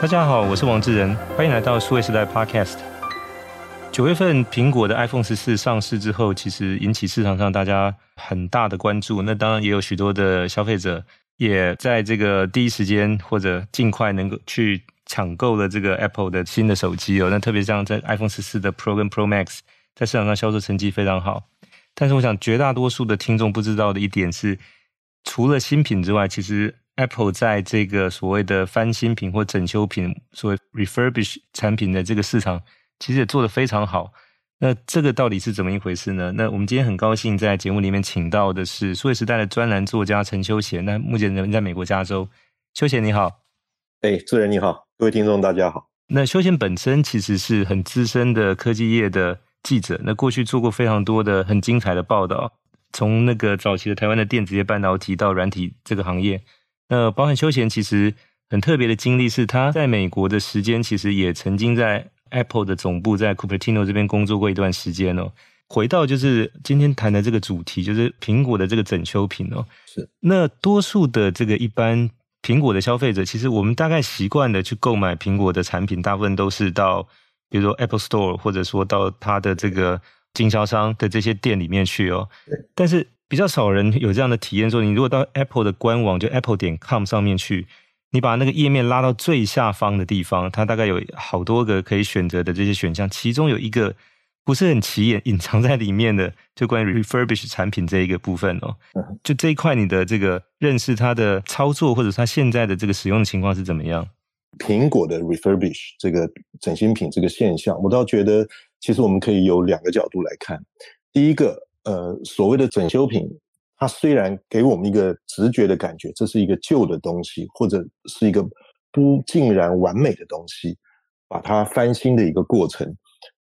大家好，我是王志仁，欢迎来到数位时代 Podcast。九月份苹果的 iPhone 十四上市之后，其实引起市场上大家很大的关注。那当然也有许多的消费者也在这个第一时间或者尽快能够去抢购了这个 Apple 的新的手机哦。那特别像在 iPhone 十四的 Pro 跟 Pro Max 在市场上销售成绩非常好。但是我想绝大多数的听众不知道的一点是，除了新品之外，其实 Apple 在这个所谓的翻新品或整修品，所谓 refurbish 产品的这个市场，其实也做得非常好。那这个到底是怎么一回事呢？那我们今天很高兴在节目里面请到的是数位时代的专栏作家陈修贤。那目前人在美国加州。修贤你好，哎，主持人你好，各位听众大家好。那修贤本身其实是很资深的科技业的记者，那过去做过非常多的很精彩的报道，从那个早期的台湾的电子业半导体到软体这个行业。那包含休闲其实很特别的经历是，他在美国的时间其实也曾经在 Apple 的总部在 Cupertino 这边工作过一段时间哦。回到就是今天谈的这个主题，就是苹果的这个整修品哦。是。那多数的这个一般苹果的消费者，其实我们大概习惯的去购买苹果的产品，大部分都是到比如说 Apple Store，或者说到它的这个经销商的这些店里面去哦。但是。比较少人有这样的体验，说你如果到 Apple 的官网，就 Apple 点 com 上面去，你把那个页面拉到最下方的地方，它大概有好多个可以选择的这些选项，其中有一个不是很起眼，隐藏在里面的，就关于 refurbish 产品这一个部分哦。就这一块，你的这个认识它的操作，或者它现在的这个使用的情况是怎么样？苹果的 refurbish 这个整新品这个现象，我倒觉得其实我们可以有两个角度来看，第一个。呃，所谓的整修品，它虽然给我们一个直觉的感觉，这是一个旧的东西，或者是一个不尽然完美的东西，把它翻新的一个过程。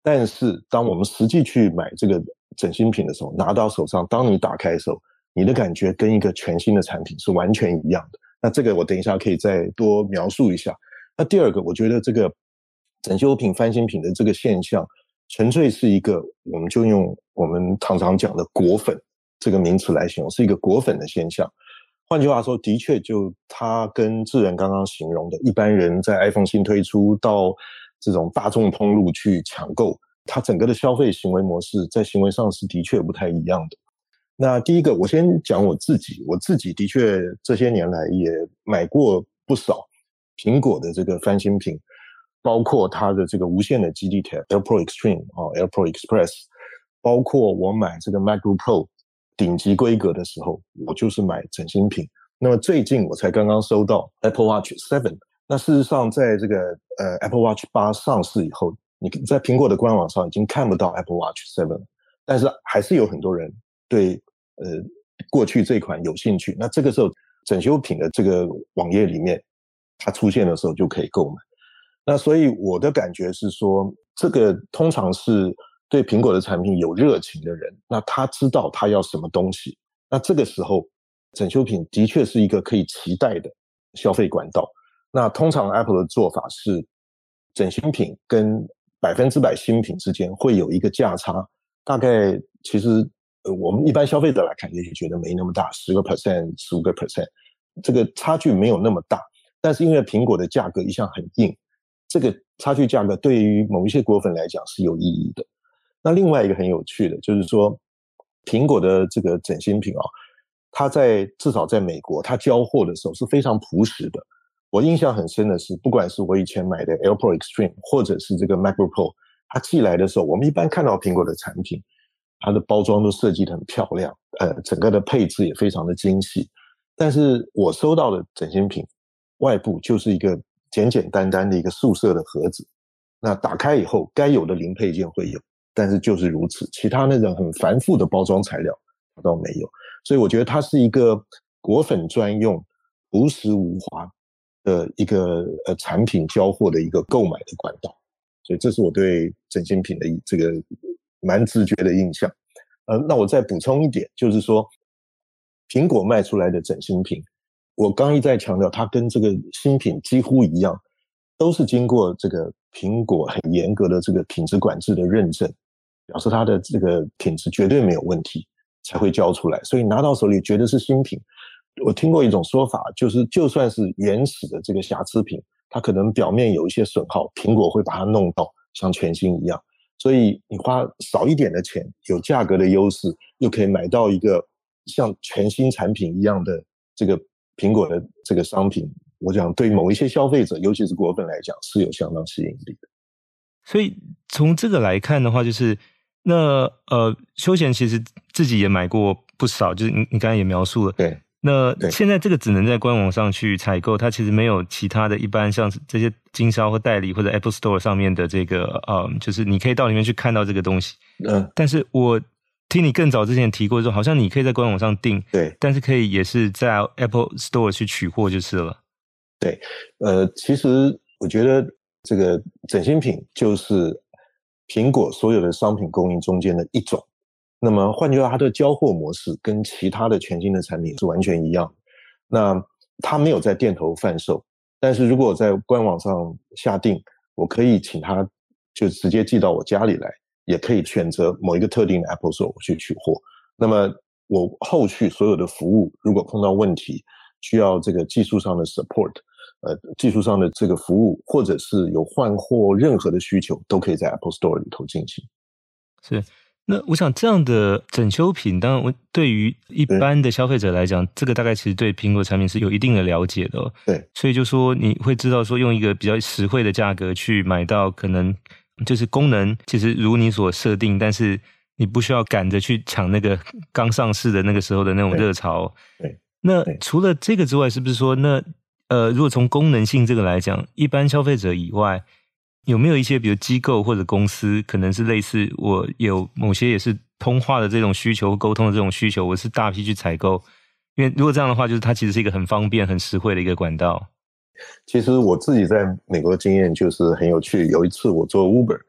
但是，当我们实际去买这个整新品的时候，拿到手上，当你打开的时候，你的感觉跟一个全新的产品是完全一样的。那这个我等一下可以再多描述一下。那第二个，我觉得这个整修品、翻新品的这个现象。纯粹是一个，我们就用我们常常讲的“果粉”这个名词来形容，是一个果粉的现象。换句话说，的确就它跟智仁刚刚形容的，一般人在 iPhone 新推出到这种大众通路去抢购，它整个的消费行为模式在行为上是的确不太一样的。那第一个，我先讲我自己，我自己的确这些年来也买过不少苹果的这个翻新品。包括它的这个无线的基地台 AirPod Extreme 啊，AirPod Express，包括我买这个 MacBook Pro 顶级规格的时候，我就是买整新品。那么最近我才刚刚收到 Apple Watch Seven。那事实上，在这个呃 Apple Watch 8上市以后，你在苹果的官网上已经看不到 Apple Watch Seven，但是还是有很多人对呃过去这款有兴趣。那这个时候整修品的这个网页里面，它出现的时候就可以购买。那所以我的感觉是说，这个通常是对苹果的产品有热情的人，那他知道他要什么东西，那这个时候整修品的确是一个可以期待的消费管道。那通常 Apple 的做法是，整新品跟百分之百新品之间会有一个价差，大概其实呃我们一般消费者来看也许觉得没那么大，十个 percent、十五个 percent，这个差距没有那么大，但是因为苹果的价格一向很硬。这个差距价格对于某一些果粉来讲是有意义的。那另外一个很有趣的，就是说苹果的这个整新品啊，它在至少在美国，它交货的时候是非常朴实的。我印象很深的是，不管是我以前买的 AirPod Extreme，或者是这个 MacBook Pro，它寄来的时候，我们一般看到苹果的产品，它的包装都设计的很漂亮，呃，整个的配置也非常的精细。但是我收到的整新品，外部就是一个。简简单单的一个素色的盒子，那打开以后该有的零配件会有，但是就是如此，其他那种很繁复的包装材料倒没有，所以我觉得它是一个果粉专用、朴实无华的一个呃产品交货的一个购买的管道，所以这是我对整新品的这个蛮直觉的印象。呃，那我再补充一点，就是说苹果卖出来的整新品。我刚一再强调，它跟这个新品几乎一样，都是经过这个苹果很严格的这个品质管制的认证，表示它的这个品质绝对没有问题，才会交出来。所以拿到手里觉得是新品。我听过一种说法，就是就算是原始的这个瑕疵品，它可能表面有一些损耗，苹果会把它弄到像全新一样。所以你花少一点的钱，有价格的优势，又可以买到一个像全新产品一样的这个苹果的这个商品，我想对某一些消费者，尤其是果粉来讲，是有相当吸引力的。所以从这个来看的话，就是那呃，休闲其实自己也买过不少，就是你你刚才也描述了，对。那现在这个只能在官网上去采购，它其实没有其他的一般像这些经销或代理或者 Apple Store 上面的这个嗯，就是你可以到里面去看到这个东西。嗯，但是我听你更早之前提过说，好像你可以在官网上订，对，但是可以也是在 Apple Store 去取货就是了。对，呃，其实我觉得这个整新品就是苹果所有的商品供应中间的一种。那么换句话，它的交货模式跟其他的全新的产品是完全一样。那它没有在店头贩售，但是如果在官网上下订，我可以请他就直接寄到我家里来，也可以选择某一个特定的 Apple Store 去取货。那么我后续所有的服务，如果碰到问题，需要这个技术上的 support，呃，技术上的这个服务，或者是有换货任何的需求，都可以在 Apple Store 里头进行。是。那我想这样的整修品，当然我对于一般的消费者来讲，这个大概其实对苹果产品是有一定的了解的。对，所以就说你会知道说用一个比较实惠的价格去买到，可能就是功能其实如你所设定，但是你不需要赶着去抢那个 刚上市的那个时候的那种热潮。对，对，那除了这个之外，是不是说那呃，如果从功能性这个来讲，一般消费者以外，有没有一些，比如机构或者公司，可能是类似我有某些也是通话的这种需求、沟通的这种需求，我是大批去采购。因为如果这样的话，就是它其实是一个很方便、很实惠的一个管道。其实我自己在美国的经验就是很有趣。有一次我做 Uber，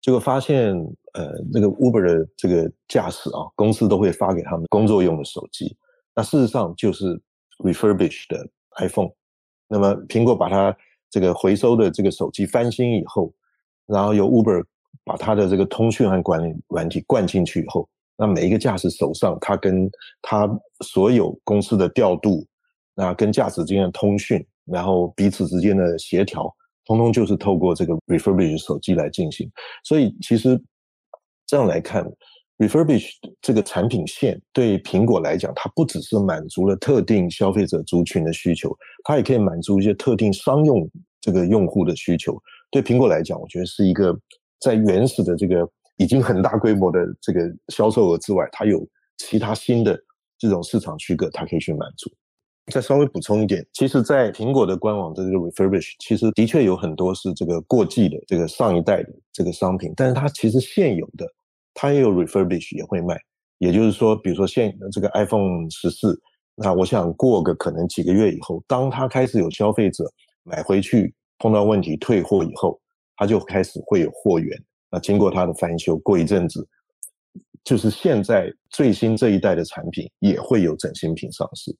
结果发现呃，那个 Uber 的这个驾驶啊，公司都会发给他们工作用的手机。那事实上就是 refurbished 的 iPhone。那么苹果把它。这个回收的这个手机翻新以后，然后由 Uber 把它的这个通讯和管理软体灌进去以后，那每一个驾驶手上，他跟他所有公司的调度，那跟驾驶之间的通讯，然后彼此之间的协调，通通就是透过这个 refurbished 手机来进行。所以其实这样来看。Refurbish 这个产品线对苹果来讲，它不只是满足了特定消费者族群的需求，它也可以满足一些特定商用这个用户的需求。对苹果来讲，我觉得是一个在原始的这个已经很大规模的这个销售额之外，它有其他新的这种市场区隔，它可以去满足。再稍微补充一点，其实，在苹果的官网的这个 Refurbish，其实的确有很多是这个过季的这个上一代的这个商品，但是它其实现有的。它也有 refurbish 也会卖，也就是说，比如说现这个 iPhone 十四，那我想过个可能几个月以后，当它开始有消费者买回去碰到问题退货以后，它就开始会有货源。那经过它的翻修，过一阵子，就是现在最新这一代的产品也会有整新品上市。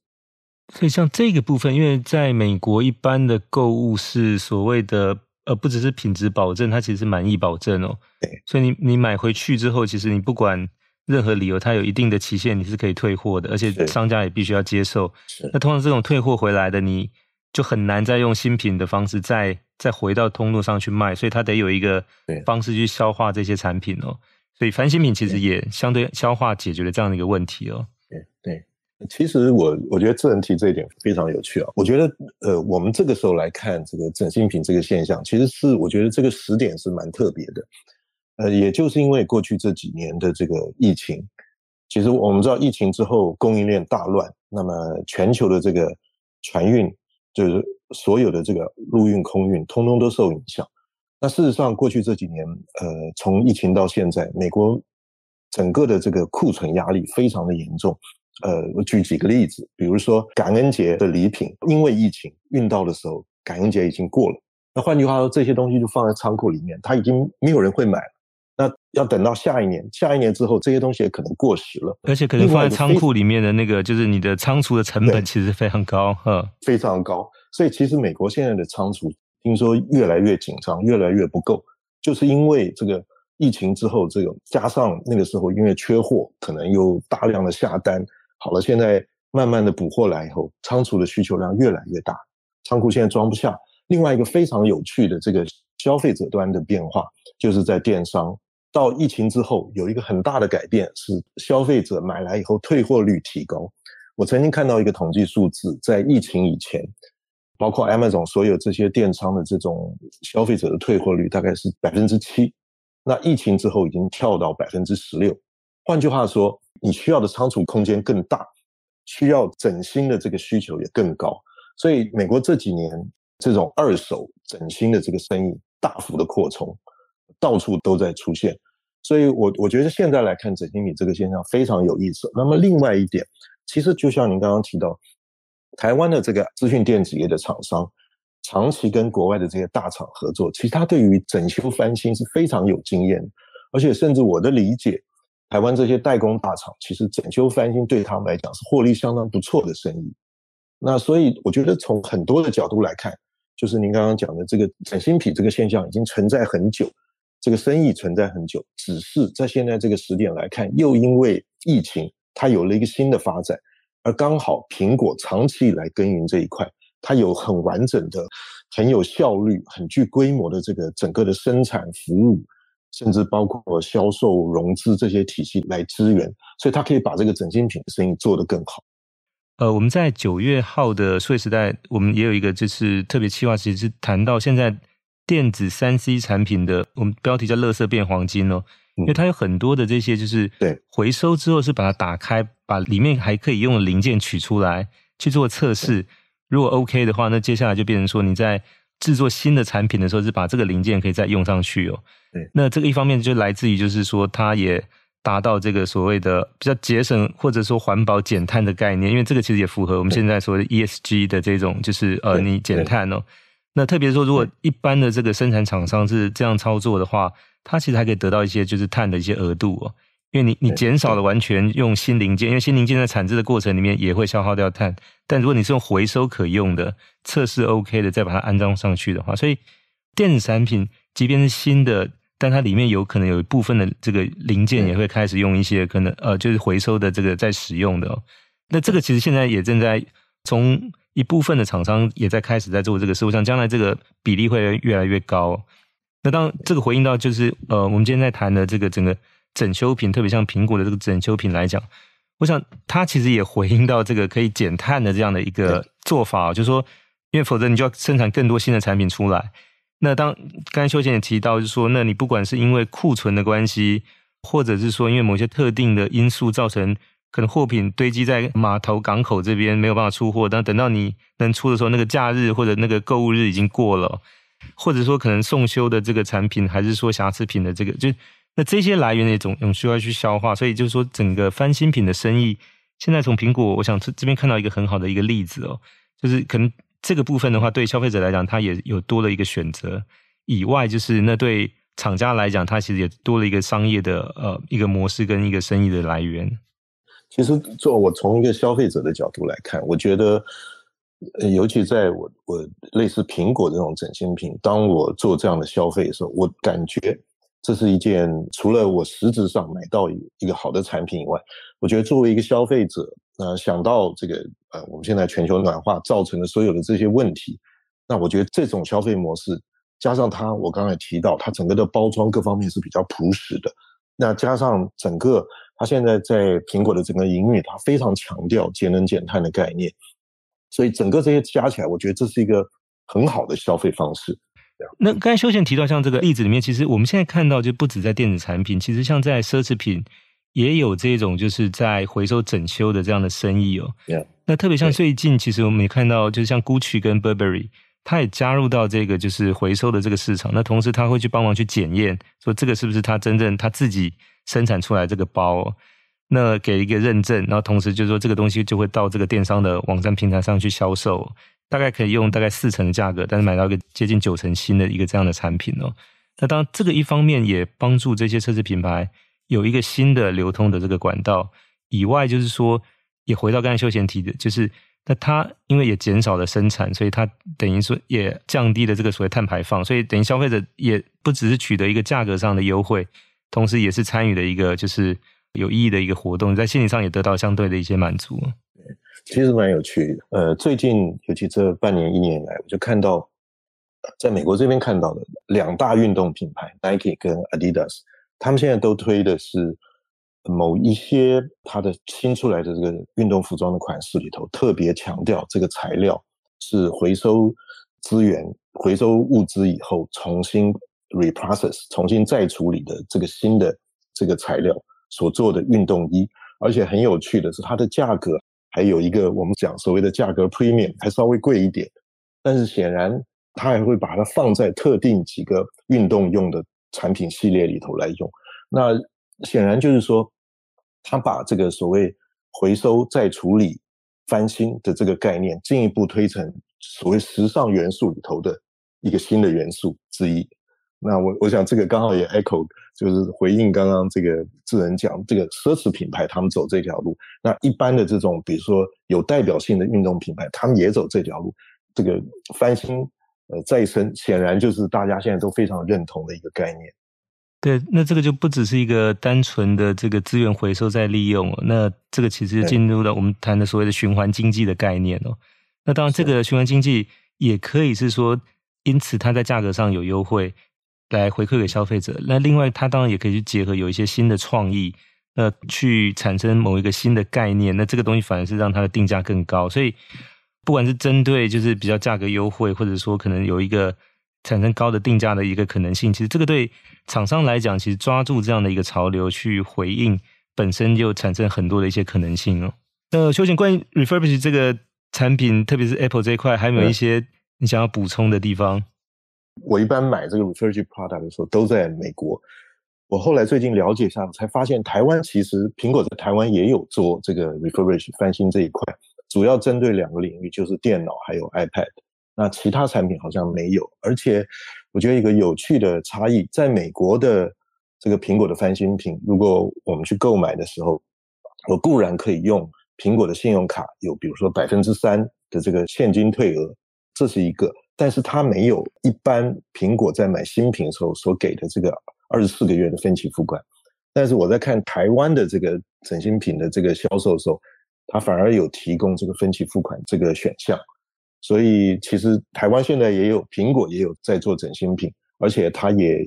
所以像这个部分，因为在美国一般的购物是所谓的。呃，不只是品质保证，它其实是满意保证哦。对，所以你你买回去之后，其实你不管任何理由，它有一定的期限，你是可以退货的，而且商家也必须要接受。是。那通常这种退货回来的，你就很难再用新品的方式再再回到通路上去卖，所以它得有一个方式去消化这些产品哦。所以翻新品其实也相对消化解决了这样的一个问题哦。其实我我觉得智能提这一点非常有趣啊！我觉得呃，我们这个时候来看这个整新品这个现象，其实是我觉得这个时点是蛮特别的。呃，也就是因为过去这几年的这个疫情，其实我们知道疫情之后供应链大乱，那么全球的这个船运就是所有的这个陆运、空运，通通都受影响。那事实上，过去这几年，呃，从疫情到现在，美国整个的这个库存压力非常的严重。呃，我举几个例子，比如说感恩节的礼品，因为疫情运到的时候，感恩节已经过了。那换句话说，这些东西就放在仓库里面，它已经没有人会买了。那要等到下一年，下一年之后，这些东西也可能过时了，而且可能放在仓库里面的那个，就是你的仓储的成本其实非常高，嗯，非常高。所以其实美国现在的仓储听说越来越紧张，越来越不够，就是因为这个疫情之后，这个加上那个时候因为缺货，可能又大量的下单。好了，现在慢慢的补货来以后，仓储的需求量越来越大，仓库现在装不下。另外一个非常有趣的这个消费者端的变化，就是在电商到疫情之后有一个很大的改变，是消费者买来以后退货率提高。我曾经看到一个统计数字，在疫情以前，包括 Amazon 所有这些电商的这种消费者的退货率大概是百分之七，那疫情之后已经跳到百分之十六。换句话说，你需要的仓储空间更大，需要整新的这个需求也更高。所以美国这几年这种二手整新的这个生意大幅的扩充，到处都在出现。所以我我觉得现在来看整新品这个现象非常有意思。那么另外一点，其实就像您刚刚提到，台湾的这个资讯电子业的厂商长期跟国外的这些大厂合作，其实他对于整修翻新是非常有经验，而且甚至我的理解，台湾这些代工大厂其实整修翻新对他们来讲是获利相当不错的生意。那所以我觉得从很多的角度来看，就是您刚刚讲的这个整新品这个现象已经存在很久，这个生意存在很久，只是在现在这个时点来看，又因为疫情，它有了一个新的发展，而刚好苹果长期以来耕耘这一块，它有很完整的、很有效率、很具规模的这个整个的生产服务，甚至包括销售、融资这些体系来支援，所以它可以把这个整新品的生意做得更好。呃，我们在九月号的数位时代，我们也有一个就是特别企划，其实是谈到现在电子三 C 产品的，我们标题叫“乐色变黄金”哦，因为它有很多的这些就是对。回收之后是把它打开，把里面还可以用的零件取出来去做测试，如果 OK 的话，那接下来就变成说你在制作新的产品的时候，是把这个零件可以再用上去哦。对，那这个一方面就来自于就是说它也。达到这个所谓的比较节省或者说环保减碳的概念，因为这个其实也符合我们现在所谓的 ESG 的这种，就是呃，你减碳哦。那特别说，如果一般的这个生产厂商是这样操作的话，它其实还可以得到一些就是碳的一些额度哦。因为你你减少了完全用新零件，因为新零件在产制的过程里面也会消耗掉碳。但如果你是用回收可用的、测试 OK 的，再把它安装上去的话，所以电子产品即便是新的。但它里面有可能有一部分的这个零件也会开始用一些可能呃，就是回收的这个在使用的哦。那这个其实现在也正在从一部分的厂商也在开始在做这个事，我想将来这个比例会越来越高。那当这个回应到就是呃，我们今天在谈的这个整个整修品，特别像苹果的这个整修品来讲，我想它其实也回应到这个可以减碳的这样的一个做法，就是说，因为否则你就要生产更多新的产品出来。那当刚才修贤也提到，就是说，那你不管是因为库存的关系，或者是说因为某些特定的因素造成可能货品堆积在码头港口这边没有办法出货，但等到你能出的时候，那个假日或者那个购物日已经过了，或者说可能送修的这个产品，还是说瑕疵品的这个，就那这些来源也总总需要去消化，所以就是说整个翻新品的生意，现在从苹果，我想这这边看到一个很好的一个例子哦，就是可能。这个部分的话，对消费者来讲，它也有多了一个选择。以外，就是那对厂家来讲，它其实也多了一个商业的呃一个模式跟一个生意的来源。其实，做我从一个消费者的角度来看，我觉得，尤其在我我类似苹果这种整新品，当我做这样的消费的时候，我感觉这是一件除了我实质上买到一个好的产品以外，我觉得作为一个消费者。呃，想到这个呃，我们现在全球暖化造成的所有的这些问题，那我觉得这种消费模式加上它，我刚才提到它整个的包装各方面是比较朴实的，那加上整个它现在在苹果的整个营运，它非常强调节能减碳的概念，所以整个这些加起来，我觉得这是一个很好的消费方式。那刚才修贤提到像这个例子里面，其实我们现在看到就不止在电子产品，其实像在奢侈品。也有这种就是在回收整修的这样的生意哦。Yeah. 那特别像最近，其实我们也看到，就是像 Gucci 跟 Burberry，它也加入到这个就是回收的这个市场。那同时他会去帮忙去检验，说这个是不是他真正他自己生产出来这个包哦。那给一个认证，然后同时就是说这个东西就会到这个电商的网站平台上去销售，大概可以用大概四成的价格，但是买到一个接近九成新的一个这样的产品哦。那当这个一方面也帮助这些奢侈品牌。有一个新的流通的这个管道以外，就是说，也回到刚才修贤提的，就是那它因为也减少了生产，所以它等于说也降低了这个所谓碳排放，所以等于消费者也不只是取得一个价格上的优惠，同时也是参与了一个就是有意义的一个活动，在心理上也得到相对的一些满足。其实蛮有趣。的，呃，最近尤其这半年一年以来，我就看到在美国这边看到的两大运动品牌 Nike 跟 Adidas，他们现在都推的是某一些它的新出来的这个运动服装的款式里头，特别强调这个材料是回收资源、回收物资以后重新 reprocess、重新再处理的这个新的这个材料所做的运动衣，而且很有趣的是，它的价格还有一个我们讲所谓的价格 premium，还稍微贵一点，但是显然。他还会把它放在特定几个运动用的产品系列里头来用，那显然就是说，他把这个所谓回收再处理翻新的这个概念进一步推成所谓时尚元素里头的一个新的元素之一。那我我想这个刚好也 echo 就是回应刚刚这个智仁讲这个奢侈品牌他们走这条路，那一般的这种比如说有代表性的运动品牌他们也走这条路，这个翻新。呃，再生显然就是大家现在都非常认同的一个概念。对，那这个就不只是一个单纯的这个资源回收再利用，那这个其实进入了我们谈的所谓的循环经济的概念哦。那当然，这个循环经济也可以是说，因此它在价格上有优惠来回馈给消费者。那另外，它当然也可以去结合有一些新的创意，那去产生某一个新的概念。那这个东西反而是让它的定价更高，所以。不管是针对就是比较价格优惠，或者说可能有一个产生高的定价的一个可能性，其实这个对厂商来讲，其实抓住这样的一个潮流去回应，本身就产生很多的一些可能性哦。那修贤关于 refurbish 这个产品，特别是 Apple 这一块，还有没有一些你想要补充的地方？我一般买这个 refurbish product 的时候都在美国。我后来最近了解一下，才发现台湾其实苹果在台湾也有做这个 refurbish 翻新这一块。主要针对两个领域，就是电脑还有 iPad，那其他产品好像没有。而且我觉得一个有趣的差异，在美国的这个苹果的翻新品，如果我们去购买的时候，我固然可以用苹果的信用卡，有比如说百分之三的这个现金退额，这是一个，但是它没有一般苹果在买新品的时候所给的这个二十四个月的分期付款。但是我在看台湾的这个整新品的这个销售的时候，它反而有提供这个分期付款这个选项，所以其实台湾现在也有苹果也有在做整新品，而且它也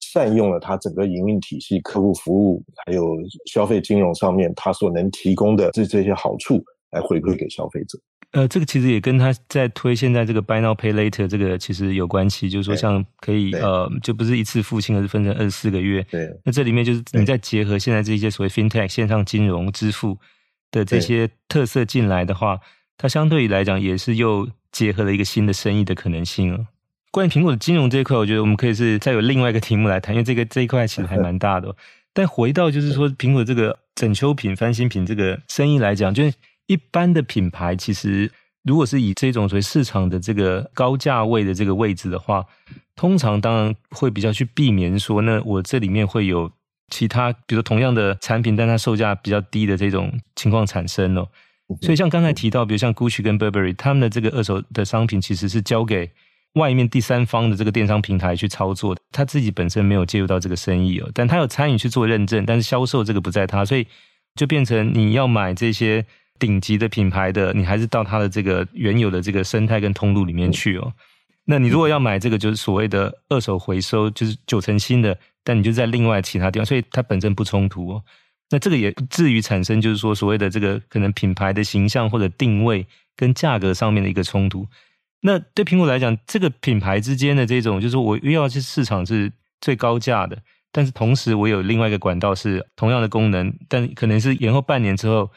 善用了它整个营运体系、客户服务还有消费金融上面它所能提供的这这些好处来回馈给消费者。呃，这个其实也跟他在推现在这个 Buy Now Pay Later 这个其实有关系，就是说像可以呃，就不是一次付清，而是分成二十四个月。对，那这里面就是你再结合现在这些所谓 FinTech 线上金融支付。的这些特色进来的话，它相对于来讲也是又结合了一个新的生意的可能性哦。关于苹果的金融这一块，我觉得我们可以是再有另外一个题目来谈，因为这个这一块其实还蛮大的。但回到就是说，苹果这个整修品、翻新品这个生意来讲，就是一般的品牌，其实如果是以这种所谓市场的这个高价位的这个位置的话，通常当然会比较去避免说，那我这里面会有。其他，比如说同样的产品，但它售价比较低的这种情况产生哦。所以像刚才提到，比如像 Gucci 跟 Burberry，他们的这个二手的商品其实是交给外面第三方的这个电商平台去操作的，他自己本身没有介入到这个生意哦。但他有参与去做认证，但是销售这个不在他，所以就变成你要买这些顶级的品牌的，你还是到它的这个原有的这个生态跟通路里面去哦。那你如果要买这个，就是所谓的二手回收，就是九成新的。但你就在另外其他地方，所以它本身不冲突哦。那这个也不至于产生，就是说所谓的这个可能品牌的形象或者定位跟价格上面的一个冲突。那对苹果来讲，这个品牌之间的这种，就是我又要去市场是最高价的，但是同时我有另外一个管道是同样的功能，但可能是延后半年之后，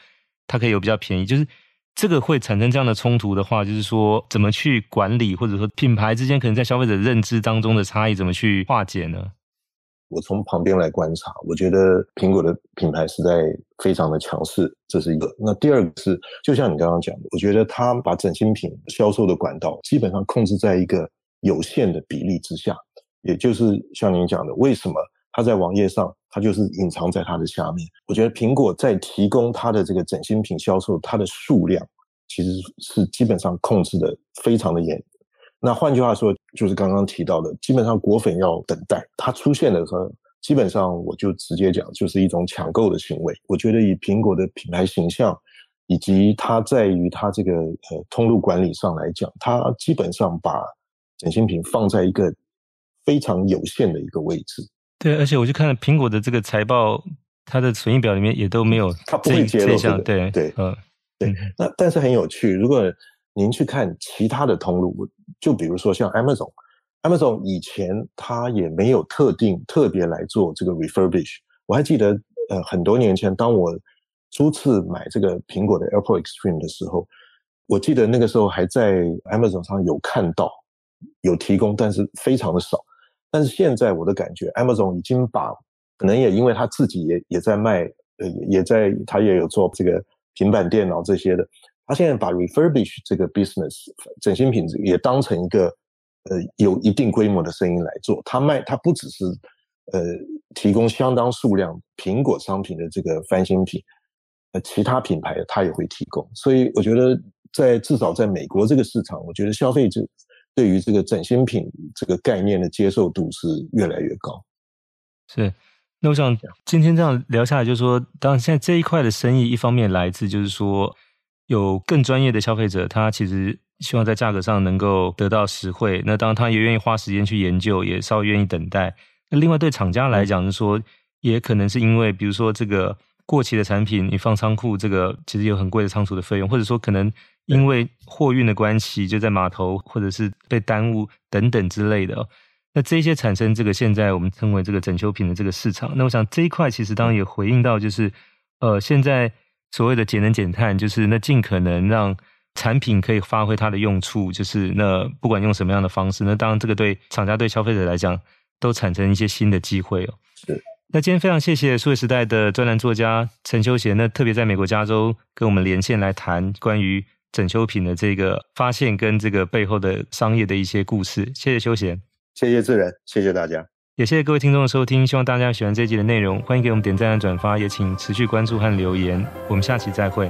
它可以有比较便宜。就是这个会产生这样的冲突的话，就是说怎么去管理，或者说品牌之间可能在消费者认知当中的差异，怎么去化解呢？我从旁边来观察，我觉得苹果的品牌实在非常的强势，这是一个。那第二个是，就像你刚刚讲的，我觉得他把整新品销售的管道基本上控制在一个有限的比例之下，也就是像您讲的，为什么它在网页上，它就是隐藏在它的下面？我觉得苹果在提供它的这个整新品销售，它的数量其实是基本上控制的非常的严。那换句话说，就是刚刚提到的，基本上果粉要等待它出现的时候，基本上我就直接讲，就是一种抢购的行为。我觉得以苹果的品牌形象，以及它在于它这个呃通路管理上来讲，它基本上把整新品放在一个非常有限的一个位置。对，而且我就看了苹果的这个财报，它的损益表里面也都没有，它不会揭露这个。对对，嗯，对。那但是很有趣，如果您去看其他的通路，就比如说像 Amazon，Amazon 以前它也没有特定特别来做这个 refurbish。我还记得，呃，很多年前当我初次买这个苹果的 AirPod Extreme 的时候，我记得那个时候还在 Amazon 上有看到有提供，但是非常的少。但是现在我的感觉，Amazon 已经把可能也因为他自己也也在卖，呃，也在他也有做这个平板电脑这些的，他现在把 refurbish 这个 business 整新品也当成一个呃有一定规模的生意来做。他卖他不只是呃提供相当数量苹果商品的这个翻新品，呃，其他品牌他也会提供。所以我觉得在至少在美国这个市场，我觉得消费者。对于这个整新品这个概念的接受度是越来越高。是，那我想今天这样聊下来，就是说，当然现在这一块的生意，一方面来自就是说有更专业的消费者，他其实希望在价格上能够得到实惠。那当然，他也愿意花时间去研究，也稍微愿意等待。那另外对厂家来讲，就是说，也可能是因为，比如说这个过期的产品，你放仓库，这个其实有很贵的仓储的费用，或者说可能。因为货运的关系，就在码头或者是被耽误等等之类的。那这些产生这个现在我们称为这个整修品的这个市场。那我想这一块其实当然也回应到，就是呃，现在所谓的节能减碳，就是那尽可能让产品可以发挥它的用处，就是那不管用什么样的方式，那当然这个对厂家对消费者来讲都产生一些新的机会哦。是。那今天非常谢谢数位时代的专栏作家陈修贤，那特别在美国加州跟我们连线来谈关于。整修品的这个发现跟这个背后的商业的一些故事，谢谢修贤，谢谢自然，谢谢大家，也谢谢各位听众的收听，希望大家喜欢这一集的内容，欢迎给我们点赞和转发，也请持续关注和留言，我们下期再会。